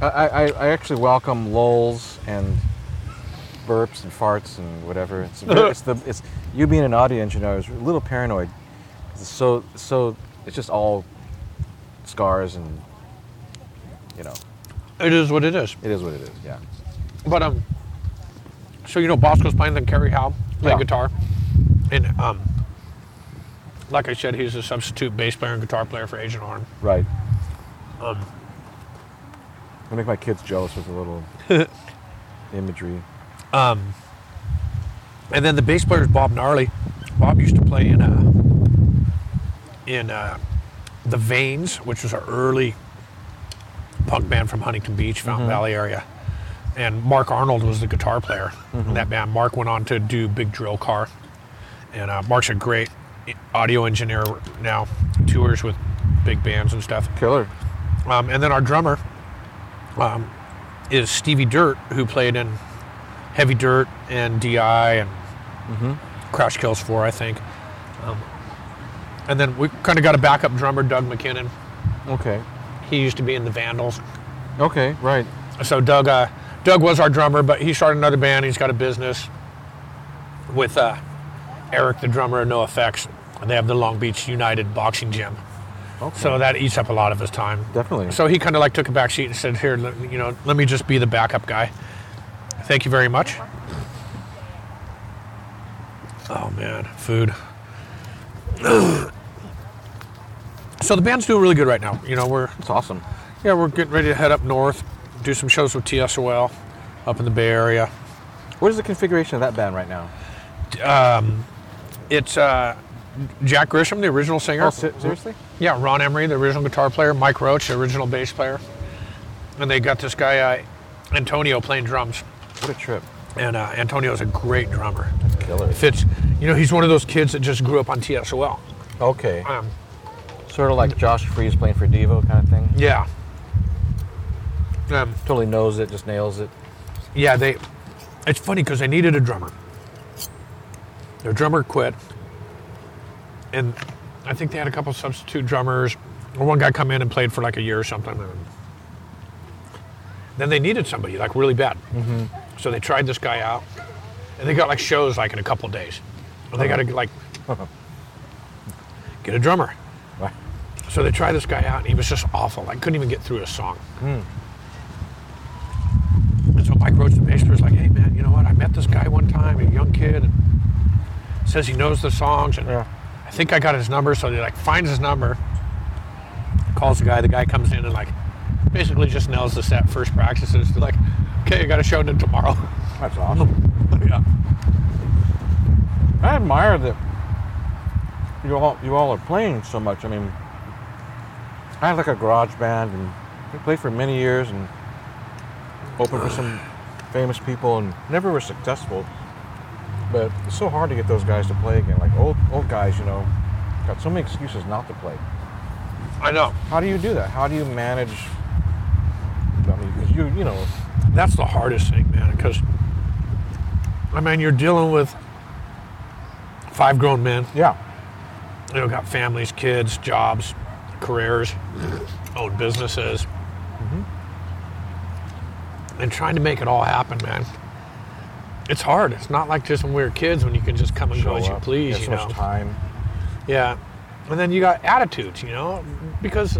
I, I, I actually welcome lulls and burps and farts and whatever. It's, it's the it's you being an audio engineer is a little paranoid. It's so so it's just all scars and you know It is what it is. it is what it is. Yeah. But um, so you know, Bosco's playing then Kerry Howe playing Yeah. guitar, and um, like I said, he's a substitute bass player and guitar player for Agent Orange. Right. Um, I make my kids jealous with a little imagery. Um, and then the bass player is Bob Gnarly. Bob used to play in uh, in uh, the Veins, which was an early punk band from Huntington Beach, Fountain Valley area. And Mark Arnold was the guitar player in that band. Mark went on to do Big Drill Car, and uh, Mark's a great audio engineer now. Tours with big bands and stuff. Killer. Um, and then our drummer um, is Stevie Dirt, who played in Heavy Dirt and DI and Crash Kills 4, I think. Um, and then we kind of got a backup drummer, Doug McKinnon. Okay. He used to be in the Vandals. Okay. Right. So Doug, uh, Doug was our drummer, but he started another band. He's got a business with uh, Eric, the drummer of NOFX. And they have the Long Beach United Boxing Gym. Okay. So that eats up a lot of his time. Definitely. So he kind of like took a back seat and said, "Here, let, you know, let me just be the backup guy." Thank you very much. Oh man, food. so the band's doing really good right now. You know, we're It's awesome. yeah, we're getting ready to head up north, do some shows with TSOL up in the Bay Area. What is the configuration of that band right now? Um, It's uh, Jack Grisham, the original singer. Oh, seriously? Yeah, Ron Emory, the original guitar player, Mike Roach, the original bass player, and they got this guy uh, Antonio playing drums. What a trip. And uh, Antonio's a great drummer. That's killer. Fits, you know, he's one of those kids that just grew up on TSOL. Okay. Um, Sort of like Josh Freese playing for Devo kind of thing. yeah. Um, Totally knows it, just nails it. yeah, they. It's funny because they needed a drummer. Their drummer quit, and I think they had a couple substitute drummers. Or one guy come in and played for like a year or something. And then they needed somebody like really bad, mm-hmm. so they tried this guy out, and they got like shows like in a couple days. And they got to uh-huh. like get a drummer. Right. So they tried this guy out, and he was just awful. I couldn't even get through a song. Hmm. And so Mike Roach, the bass player, was like, "Hey man, you know what? I met this guy one time, a young kid, and says he knows the songs, and Yeah. I think I got his number." So they like finds his number, calls the guy. The guy comes in and like basically just nails the set first practices. They're like, "Okay, I got to show to tomorrow." That's awesome. yeah. I admire that you all you all are playing so much. I mean, I had like a garage band and I played for many years and opened for some famous people and never were successful. But it's so hard to get those guys to play again. Like old old guys, you know, got so many excuses not to play. I know. How do you do that? How do you manage? I mean, because you you know, That's the hardest thing, man, because I mean you're dealing with five grown men. yeah, you know, got families, kids, jobs, careers, own businesses, mm-hmm. and trying to make it all happen, man. It's hard. It's not like just when we were kids when you can just come and show go as you please, Got you know. much time. Yeah, and then you got attitudes, you know, because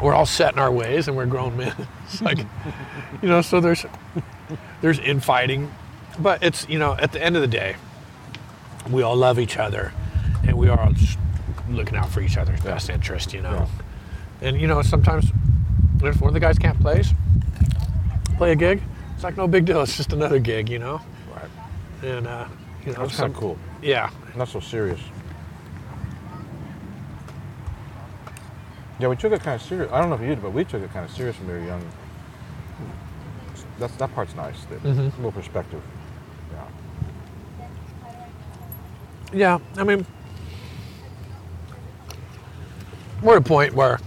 we're all set in our ways and we're grown men. It's like, you know, so there's there's infighting, but it's you know at the end of the day, we all love each other, and we are all just looking out for each other's best interest, you know. And you know sometimes if one of the guys can't play, play a gig, it's like no big deal. It's just another gig, you know. Right. And uh, you know, That's some- kind of cool. Yeah, Not so serious. Yeah, we took it kind of serious. I don't know if you did, but we took it kind of serious when we were young. That's that part's nice. The Mm-hmm. little perspective. Yeah. Yeah, I mean, we're at a point where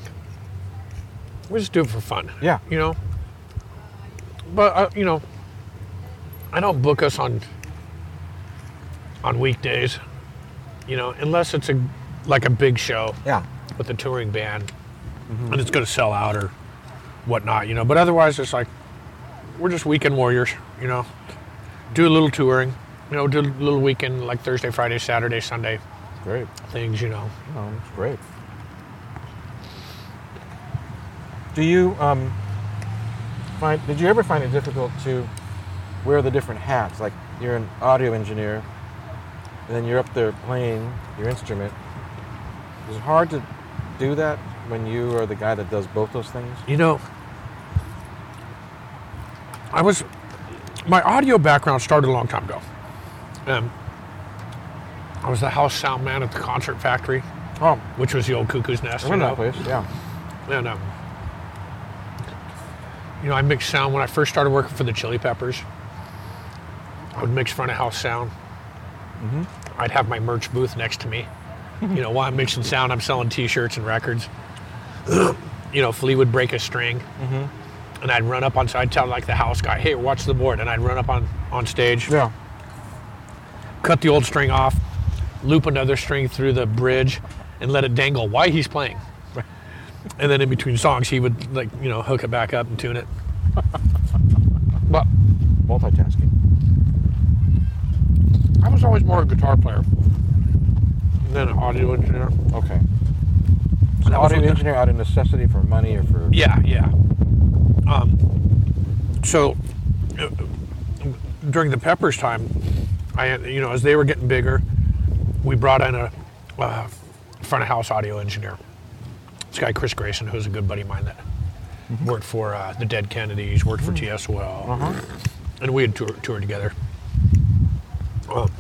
we just do it for fun. Yeah. You know? But, uh, you know, I don't book us on on weekdays, you know, unless it's a like a big show Yeah. with a touring band and it's going to sell out or whatnot, you know. But otherwise, it's like we're just weekend warriors, you know. Do a little touring, you know. Do a little weekend like Thursday, Friday, Saturday, Sunday Great. things, you know. No, it's great. Do you um, find? Did you ever find it difficult to wear the different hats? Like you're an audio engineer, and then you're up there playing your instrument. Is it hard to do that when you are the guy that does both those things? You know, I was my audio background started a long time ago. Um, I was the house sound man at the Concert Factory, Oh, which was the old Cuckoo's Nest. I you know. that place. Yeah. And um, you know, I mixed sound when I first started working for the Chili Peppers. I would mix front of house sound. Mm-hmm. I'd have my merch booth next to me. Mm-hmm. you know, while I'm mixing sound, I'm selling T-shirts and records. you know, Flea would break a string, mm-hmm. and I'd run up on. So I'd tell like the house guy, "Hey, watch the board," and I'd run up on on stage, Yeah. cut the old string off, loop another string through the bridge, and let it dangle while he's playing. And then in between songs, he would like you know hook it back up and tune it. but Multitasking. I was always more a guitar player than an audio engineer. Okay. So was Audio engineer out of necessity for money or for Yeah, yeah. Um, so uh, during the Peppers time, I you know as they were getting bigger, we brought in a uh, front of house audio engineer. This guy Chris Grayson, who's a good buddy of mine that worked for uh, the Dead Kennedys, worked for TSOL, Uh-huh. and we had tour, toured together. Um,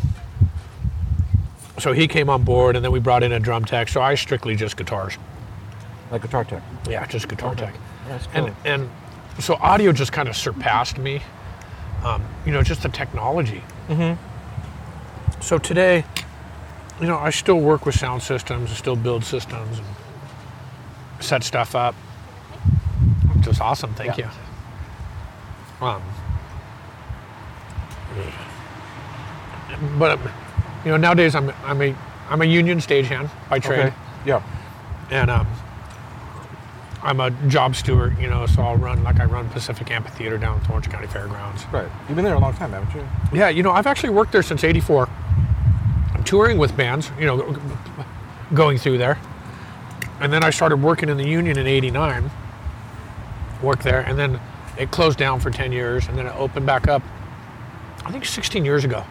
so he came on board, and then we brought in a drum tech. So I strictly just guitars. like guitar tech. Yeah, just guitar tech. That's cool. And and so audio just kind of surpassed me. Um, you know, just the technology. Mm-hmm. So today, you know, I still work with sound systems, I still build systems, and set stuff up. Just awesome. Thank Yeah. you. Um, but you know, nowadays I'm I'm a I'm a union stagehand by trade okay. Yeah. and um, I'm a job steward, you know, so I'll run like I run Pacific Amphitheater down at the Orange County Fairgrounds. Right. You've been there a long time, haven't you? Yeah, you know, I've actually worked there since '84. I'm touring with bands, you know, going through there, and then I started working in the union in '89. Worked there, and then it closed down for 10 years, and then it opened back up. I think 16 years ago,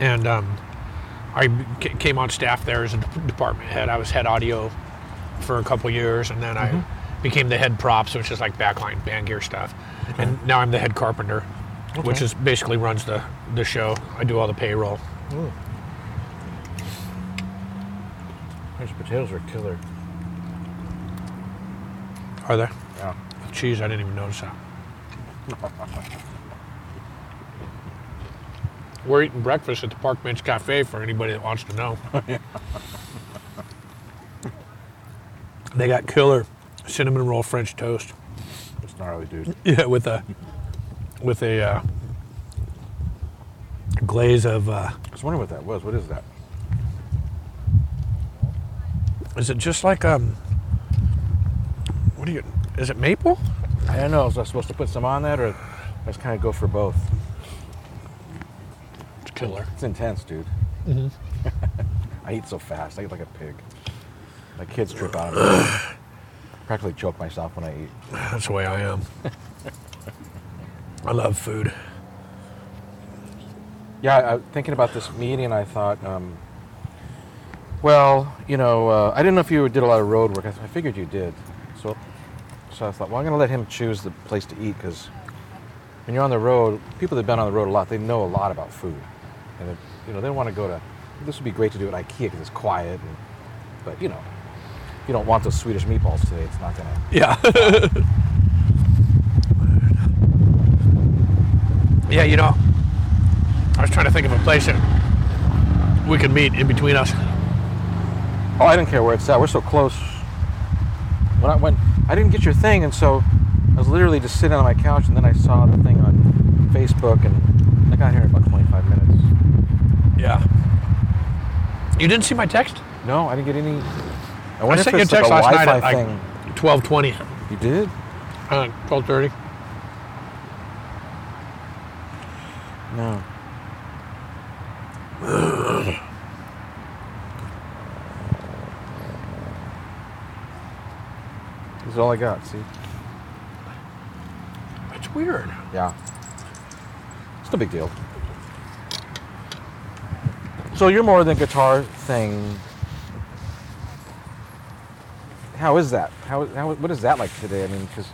and um, I c- came on staff there as a de- department head. I was head audio for a couple years, and then I became the head props, which is like backline band gear stuff. And now I'm the head carpenter, which is basically runs the the show. I do all the payroll. Those potatoes are killer. Are there? Yeah. Cheese, I didn't even notice that. We're eating breakfast at the Park Bench Cafe for anybody that wants to know. they got killer cinnamon roll French toast. It's gnarly, dude. Yeah, with a with a uh, glaze of. Uh, I was wondering what that was. What is that? is it just like um? What do you? Is it maple? I don't know. Was I supposed to put some on that, or I just kind of go for both? It's killer. It's intense, dude. I eat so fast. I eat like a pig. My kids trip out of me. Practically choke myself when I eat. That's the way I am. I love food. Yeah, I, I- thinking about this meeting, I thought, um, well, you know, uh, I didn't know if you did a lot of road work. I, I figured you did. So, so I thought, well, I'm going to let him choose the place to eat because when you're on the road, people that've been on the road a lot, they know a lot about food, and they, you know, they want to go to. This would be great to do at IKEA because it's quiet, and, but you know, if you don't want those Swedish meatballs today, it's not going to. Yeah. yeah, you know, I was trying to think of a place that we could meet in between us. Oh, I don't care where it's at. We're so close. When I went, I didn't get your thing, and so I was literally just sitting on my couch, and then I saw the thing on Facebook, and I got here in about 25 minutes. Yeah. You didn't see my text? No, I didn't get any. I I sent you a it's like text a last night Wi-Fi at like 1220. You did? Uh, twelve thirty. No. This is all I got, see? It's weird. Yeah. It's no big deal. So you're more than guitar thing. How is that? How, how what is that like today? I mean, because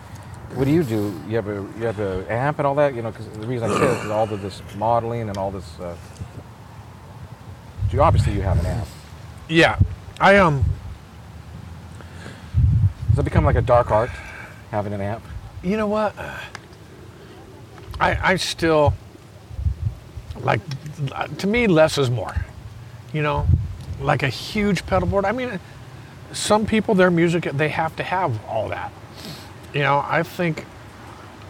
what do you do? You have a you have a amp and all that. You know, because the reason I say this is all of this modeling and all this. Uh, you obviously you have an amp. Yeah, I um. It become like a dark art having an amp? You know what? I I still like to me less is more. You know, like a huge pedal board. I mean, some people their music they have to have all that. You know, I think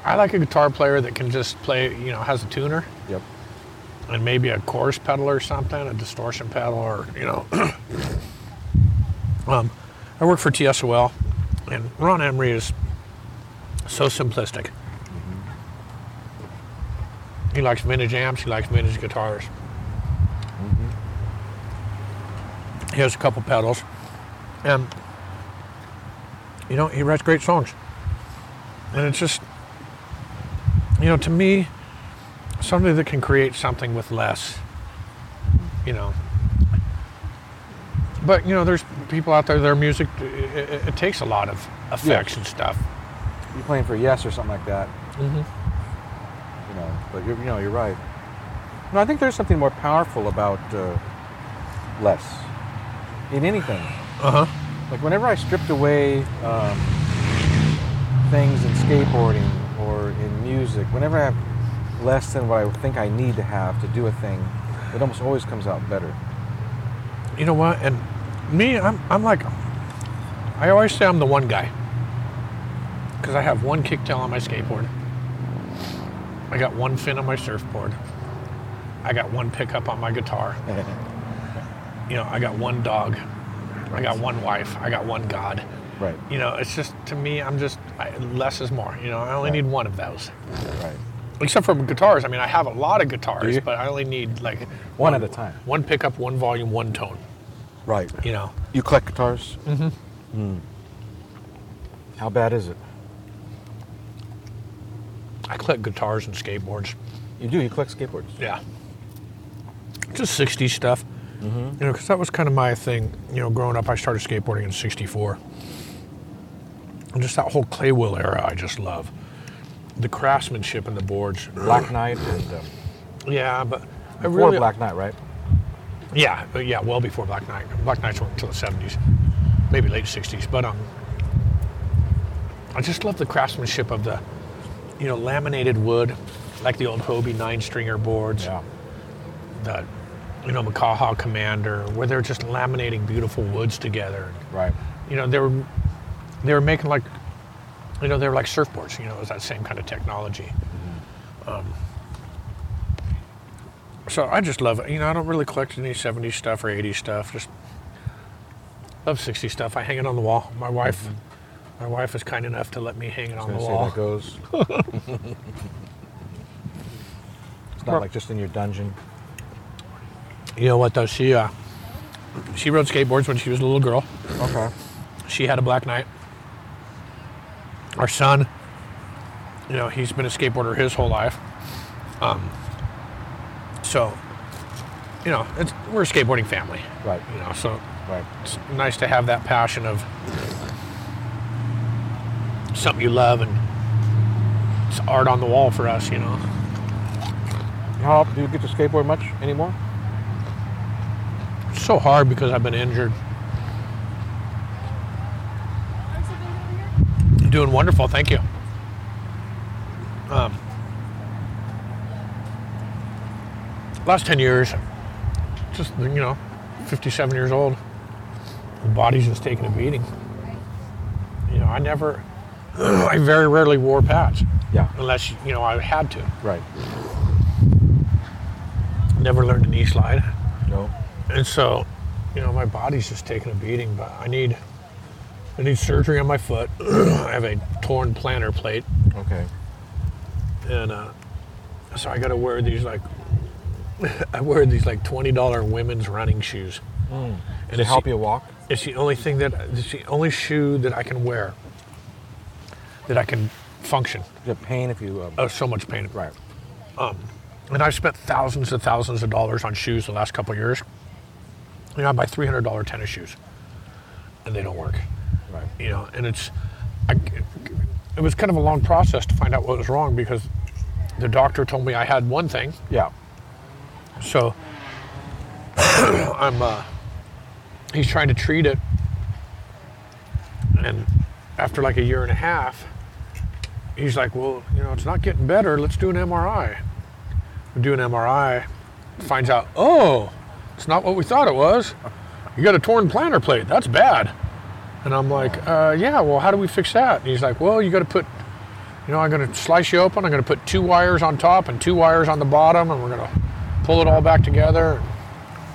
I like a guitar player that can just play. You know, has a tuner Yep. and maybe a chorus pedal or something, a distortion pedal, or you know. um, I work for TSOL, and Ron Emory is so simplistic. He likes vintage amps. He likes vintage guitars. He has a couple pedals, and you know he writes great songs. And it's just, you know, to me, somebody that can create something with less, you know. But you know, there's people out there. Their music, it, it, it takes a lot of effects and stuff. You're playing for Yes or something like that. Mhm. You know, but you're, you know, you're right. No, I think there's something more powerful about uh, less in anything. Uh huh. Like whenever I stripped away um, things in skateboarding or in music, whenever I have less than what I think I need to have to do a thing, it almost always comes out better. You know what? And me, I'm, I'm like, I always say I'm the one guy. Because I have one kicktail on my skateboard. I got one fin on my surfboard. I got one pickup on my guitar. You know, I got one dog. I got one wife. I got one God. right, You know, it's just, to me, I'm just, I, less is more. You know, I only Right. need one of those. right. Except for guitars. I mean, I have a lot of guitars, but I only need like One at a time. one pickup, one volume, one tone. Right. You know, You collect guitars? Mm-hmm. How bad is it? I collect guitars and skateboards. You do. You collect skateboards. Yeah. Just 60s stuff. Mm-hmm. You know, because that was kind of my thing. You know, growing up, I started skateboarding in 64. And just that whole clay wheel era, I just love. The craftsmanship in the boards. Black Knight and um, Yeah, but I before really. Black Knight, right? Yeah, uh, yeah, well before Black Knight. Black Knights weren't until the 70s, maybe late 60s. But um, I just love the craftsmanship of the, you know, laminated wood, like the old Hobie nine stringer boards. Yeah. the you know Makaha Commander, where they're just laminating beautiful woods together. Right. You know, they were they were making like you know they were like surfboards. You know, it was that same kind of technology. Um, so I just love it. You know, I don't really collect any '70s stuff or '80s stuff. Just love '60s stuff. I hang it on the wall. My wife, my wife is kind enough to let me hang it on the say wall. that goes. it's not like just in your dungeon. You know what though? She uh, she rode skateboards when she was a little girl. Okay. She had a Black Knight. Our son, you know, he's been a skateboarder his whole life. Um, so, you know, it's, we're a skateboarding family. Right. You know, so Right. it's nice to have that passion of something you love and it's art on the wall for us. You know, How often do you get to skateboard much anymore? it's so hard because I've been injured. Doing wonderful, thank you. Um, last 10 years, just, you know, 57 years old, the body's just taking a beating. You know, I never, I very rarely wore pads Yeah. unless, you know, I had to. Right. Never learned a knee slide. No. And so, you know, my body's just taking a beating, but I need, I need surgery on my foot. I have a torn plantar plate, Okay. and uh, so I got to wear these like I wear these like twenty dollar women's running shoes. And And to it's help the- you walk. It's the only thing that it's the only shoe that I can wear that I can function. Have pain if you. Um, Oh, so much pain. right. And I've spent thousands and thousands of dollars on shoes the last couple of years. You know, I buy three hundred dollar tennis shoes, and they don't work. Right. You know, and it's, I, it was kind of a long process to find out what was wrong because the doctor told me I had one thing, Yeah. So I'm, uh, he's trying to treat it, and after like a year and a half, he's like, well, you know, it's not getting better. Let's do an MRI. We do an MRI, finds out, oh, it's not what we thought it was. You got a torn plantar plate. That's bad. And I'm like, uh, yeah, well, how do we fix that? And he's like, well, you got to put, you know, I'm going to slice you open. I'm going to put two wires on top and two wires on the bottom, and we're going to pull it all back together.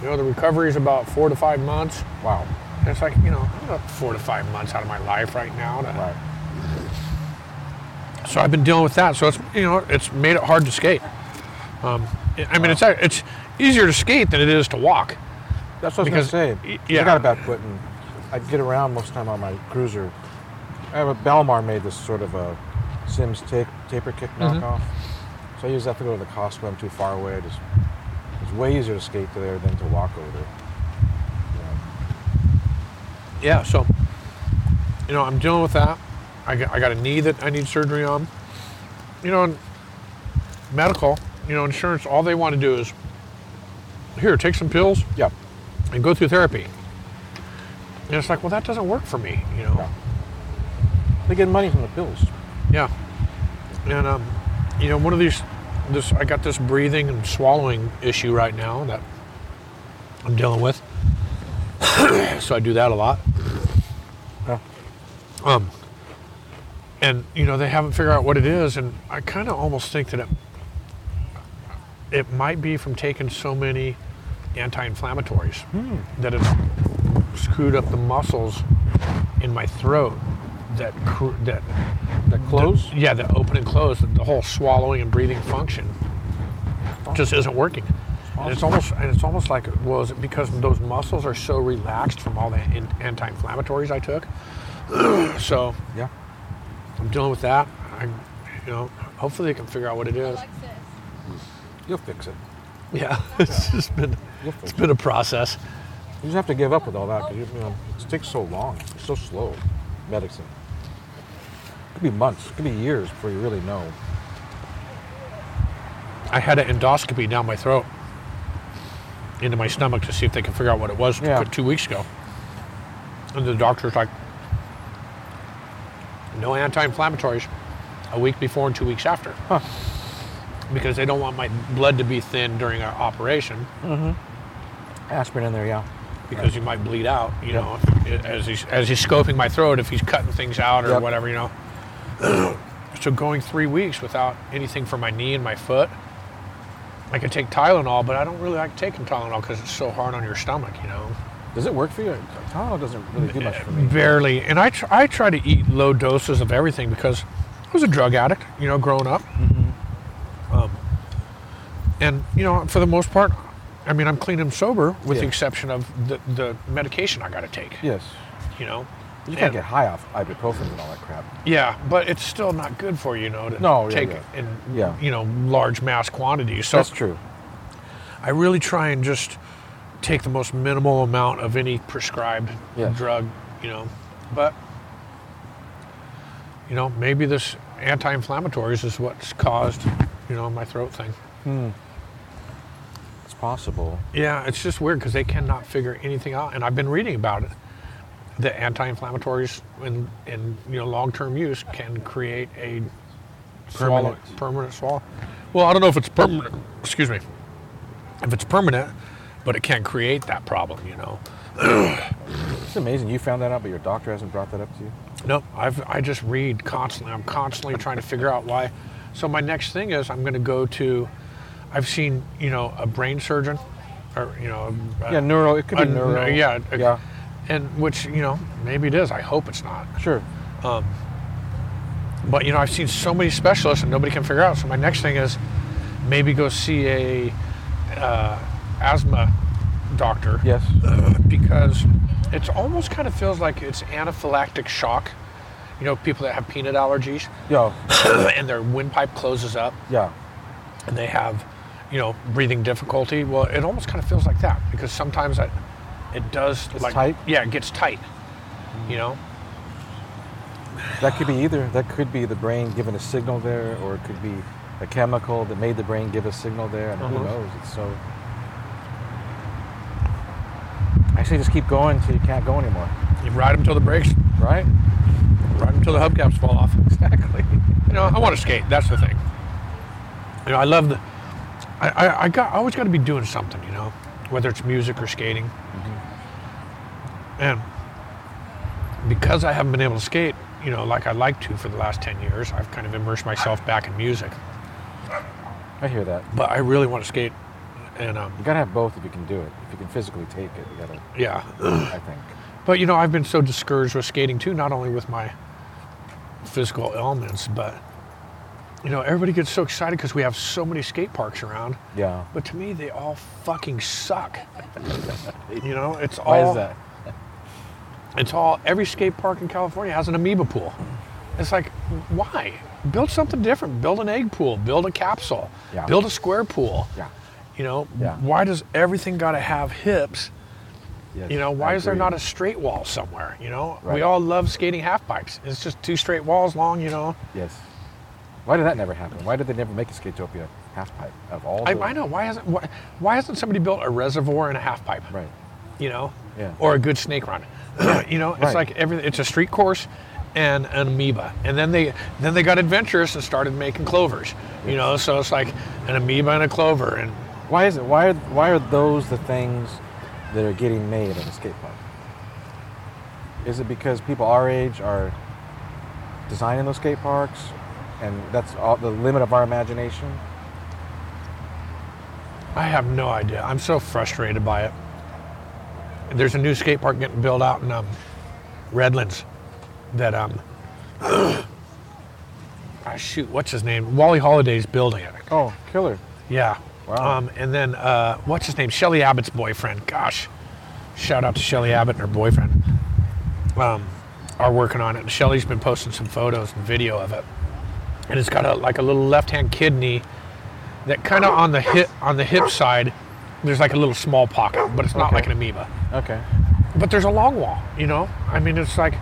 You know, the recovery is about four to five months. Wow. And it's like, you know, four to five months out of my life right now. To, Right. So I've been dealing with that. So it's, you know, it's made it hard to skate. Um, I mean, it's it's easier to skate than it is to walk. That's what I was gonna say. y- I yeah. got about quitting. I get around most of the time on my cruiser. I have a Belmar made this sort of a Sims tape, taper kick Mm-hmm. knockoff. So I use that to go to the Costco. I'm too far away. I just it's way easier to skate to there than to walk over there. Yeah. So, you know, I'm dealing with that. I got, I got a knee that I need surgery on. You know, medical, you know, insurance, all they want to do is here, take some pills Yeah. and go through therapy. And it's like, well, that doesn't work for me, you know. Yeah. They get money from the pills. Yeah. And um, you know, one of these, this I got this breathing and swallowing issue right now that I'm dealing with. so I do that a lot. Yeah. Um, and you know, they haven't figured out what it is, and I kind of almost think that it it might be from taking so many anti-inflammatories that it screwed up the muscles in my throat that cr- that That close. yeah, the open and close, the whole swallowing and breathing function just isn't working. And it's almost and it's almost like well, is it because those muscles are so relaxed from all the in- anti-inflammatories I took? so Yeah. I'm dealing with that. I, you know, hopefully they can figure out what it is. You'll fix it. Yeah, it's just been You'll fix it's it. been a process. You just have to give up with all that because you know it takes so long. It's so slow. Medicine. Could be months. Could be years before you really know. I had an endoscopy down my throat into my stomach to see if they can figure out what it was Yeah. two weeks ago. And the doctor's like, no anti-inflammatories a week before and two weeks after. Huh. Because they don't want my blood to be thin during our operation mm-hmm. Aspirin in there, yeah. because you might bleed out, you know, as he's, as he's scoping my throat, if he's cutting things out or Yep. whatever, you know. so going three weeks without anything for my knee and my foot, I could take Tylenol, but I don't really like taking Tylenol because it's so hard on your stomach, you know. Does it work for you? Tylenol doesn't really do much for me. Barely. And I, tr- I try to eat low doses of everything because I was a drug addict, you know, growing up. Um, and, you know, for the most part, I mean, I'm clean and sober with the exception of the, the medication I got to take, Yes. you know. You can't And- get high off ibuprofen and all that crap. Yeah, but it's still not good for you, you know, to No, yeah, take yeah. in Yeah. you know large mass quantities. So That's true. I really try and just take the most minimal amount of any prescribed Yes. drug, you know. But you know, maybe this anti-inflammatories is what's caused, you know, my throat thing. Hmm. It's possible. Yeah, it's just weird because they cannot figure anything out, and I've been reading about it. The anti-inflammatories in, in you know long-term use can create a swallow, Permanent. permanent swallow. Well, I don't know if it's permanent. Excuse me. If it's permanent, but it can create that problem, you know. It's amazing you found that out, but your doctor hasn't brought that up to you. No, I've I just read constantly. I'm constantly trying to figure out why. So my next thing is I'm going to go to. I've seen you know a brain surgeon, or you know. a- Yeah, neuro. It could be a- neuro. Yeah, a- Yeah. And which you know maybe it is. I hope it's not. Sure. But you know, I've seen so many specialists and nobody can figure out. So my next thing is maybe go see a uh, asthma doctor Yes. because it's almost kind of feels like it's anaphylactic shock. You know, people that have peanut allergies Yo. and their windpipe closes up Yeah. and they have, you know, breathing difficulty. Well, it almost kind of feels like that because sometimes that it does It's like tight? yeah, it gets tight. You know, That could be either. That could be the brain giving a signal there, or it could be a chemical that made the brain give a signal there. And who Uh-huh. knows? It's so. Actually, just keep going until you can't go anymore. you ride them till the brakes, Right? ride them till the hubcaps fall off. Exactly. You know, I want to skate. That's the thing. You know, I love the. I, I, I got. I always got to be doing something. You know, whether it's music or skating. And because I haven't been able to skate, you know, like I'd like to for the last ten years, I've kind of immersed myself back in music. I hear that. But I really want to skate, and um, You gotta have both if you can do it. If you can physically take it, you gotta. yeah. I think. But you know, I've been so discouraged with skating too, not only with my physical ailments, but you know, everybody gets so excited because we have so many skate parks around. Yeah. But to me, they all fucking suck. you know, it's all. Why is that? it's all every skate park in California has an amoeba pool. It's like, why? Build something different. Build an egg pool. Build a capsule. Yeah. Build a square pool. Yeah. You know, Yeah. why does everything got to have hips? Yes, You know, why is there not a straight wall somewhere? You know, right. we all love skating half pipes. It's just two straight walls long. You know, Yes. Why did that never happen? Why did they never make a Skatopia half pipe of all? I, the- I know why hasn't why, why hasn't somebody built a reservoir and a half pipe? Right. You know, Yeah. or a good snake run. you know, it's Right. like every it's a street course and an amoeba, and then they then they got adventurous and started making clovers. You know, so it's like an amoeba and a clover, and Why is it? Why are why are those the things that are getting made at a skate park? Is it because people our age are designing those skate parks, and that's all, the limit of our imagination? I have no idea. I'm so frustrated by it. There's a new skate park getting built out in um, Redlands that um ah, shoot, what's his name? Wally Hollyday's building it. Oh, killer! Yeah. Wow. Um, and then uh, what's his name? Shelly Abbott's boyfriend. Gosh, shout out to Shelly Abbott and her boyfriend. Um, are working on it. And Shelly's been posting some photos and video of it, and it's got a like a little left-hand kidney that kind of on the hip on the hip side. There's like a little small pocket, but it's not Okay. like an amoeba. Okay. But there's a long wall. You know, I mean, it's like,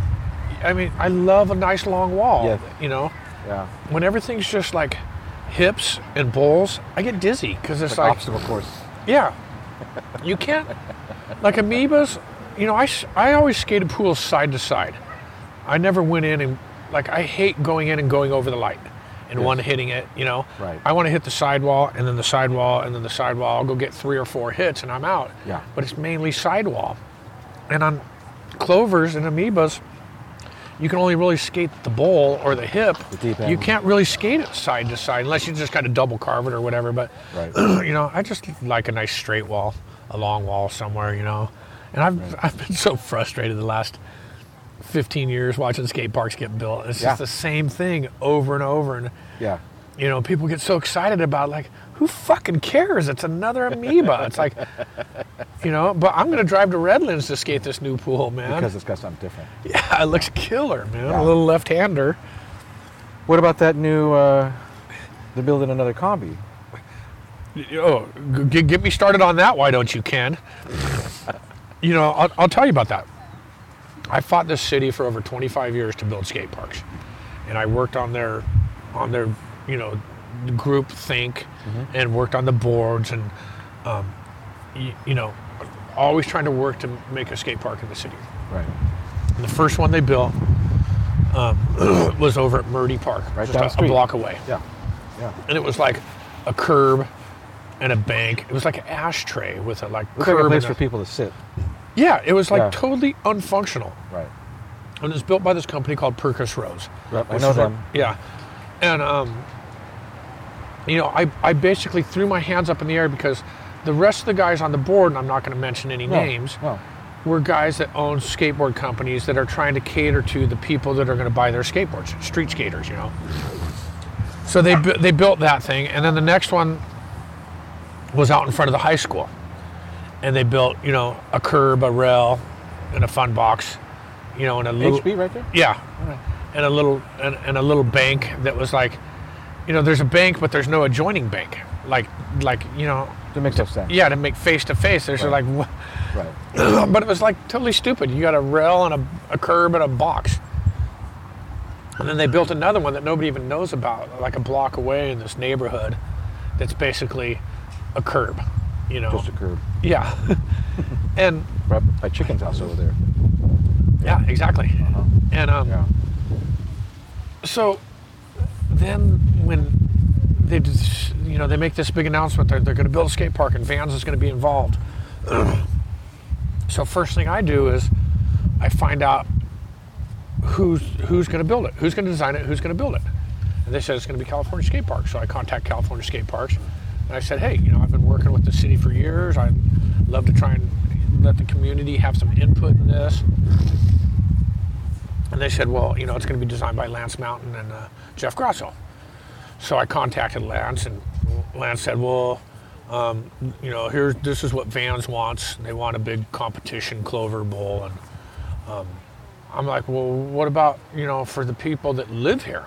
I mean, I love a nice long wall. Yeah. You know, Yeah. when everything's just like hips and bowls, I get dizzy because it's Like like, obstacle course. yeah, you can't like amoebas. You know, I I always skated pools side to side. I never went in and like I hate going in and going over the light and Yes. one hitting it. You know, Right. I want to hit the sidewall and then the sidewall and then the sidewall. I'll go get three or four hits and I'm out. Yeah. But it's mainly sidewall, and on clovers and amoebas. You can only really skate the bowl or the hip. The You can't really skate it side to side unless you just kind of double carve it or whatever. But Right. you know, I just like a nice straight wall, a long wall somewhere, you know. And I've I've been so frustrated the last 15 years watching skate parks get built. It's Yeah. just the same thing over and over and Yeah. you know, people get so excited about like who fucking cares? It's another amoeba. it's like you know, but I'm going to drive to Redlands to skate this new pool, man. Because it's got something different. yeah, it looks killer, man. Yeah. A little left-hander. What about that new? Uh, they're building another combi. Oh, g- get me started on that. Why don't you, Ken? you know, I'll, I'll tell you about that. I fought this city for over 25 years to build skate parks, and I worked on their, on their, you know, group think, and worked on the boards, and, um, you, you know, always trying to work to make a skate park in the city. Right. And the first one they built um, was over at Murdy Park, Right just a, a block away Yeah. Yeah. and it was like a curb and a bank. It was like an ashtray with a like Looks like a place and for people to sit. Yeah, it was like Yeah. totally unfunctional. Right. And it was built by this company called Purkiss Rose. Right, I know them. yeah, and um, you know, I I basically threw my hands up in the air because the rest of the guys on the board, and I'm not going to mention any No, names, No. we're guys that own skateboard companies that are trying to cater to the people that are going to buy their skateboards, street skaters, you know. So they they built that thing, and then the next one was out in front of the high school, and they built you know a curb, a rail, and a fun box, you know, and a little HB right there. yeah, right. and a little and, and a little bank that was like, you know, there's a bank, but there's no adjoining bank, like like you know, That makes no sense. yeah, to make face to face. There's Right. like, what? Right. but it was like totally stupid. You got a rail and a, a curb and a box. And then they built another one that nobody even knows about, like a block away in this neighborhood that's basically a curb, you know? Just a curb. yeah. and Right by Chicken's house over there. yeah, exactly. Uh-huh. And um, Yeah. so then when they just, you know they make this big announcement they're, they're going to build a skate park and vans is going to be involved so first thing i do is i find out who's who's going to build it who's going to design it who's going to build it and they said it's going to be california skate park so i contact california skate parks and i said hey you know i've been working with the city for years i'd love to try and let the community have some input in this and they said, well, you know, it's going to be designed by Lance Mountain and uh, Jeff Grosso. So I contacted Lance, and Lance said, well, um, you know, here's this is what Vans wants. They want a big competition Clover Bowl, and um, I'm like, well, what about you know for the people that live here?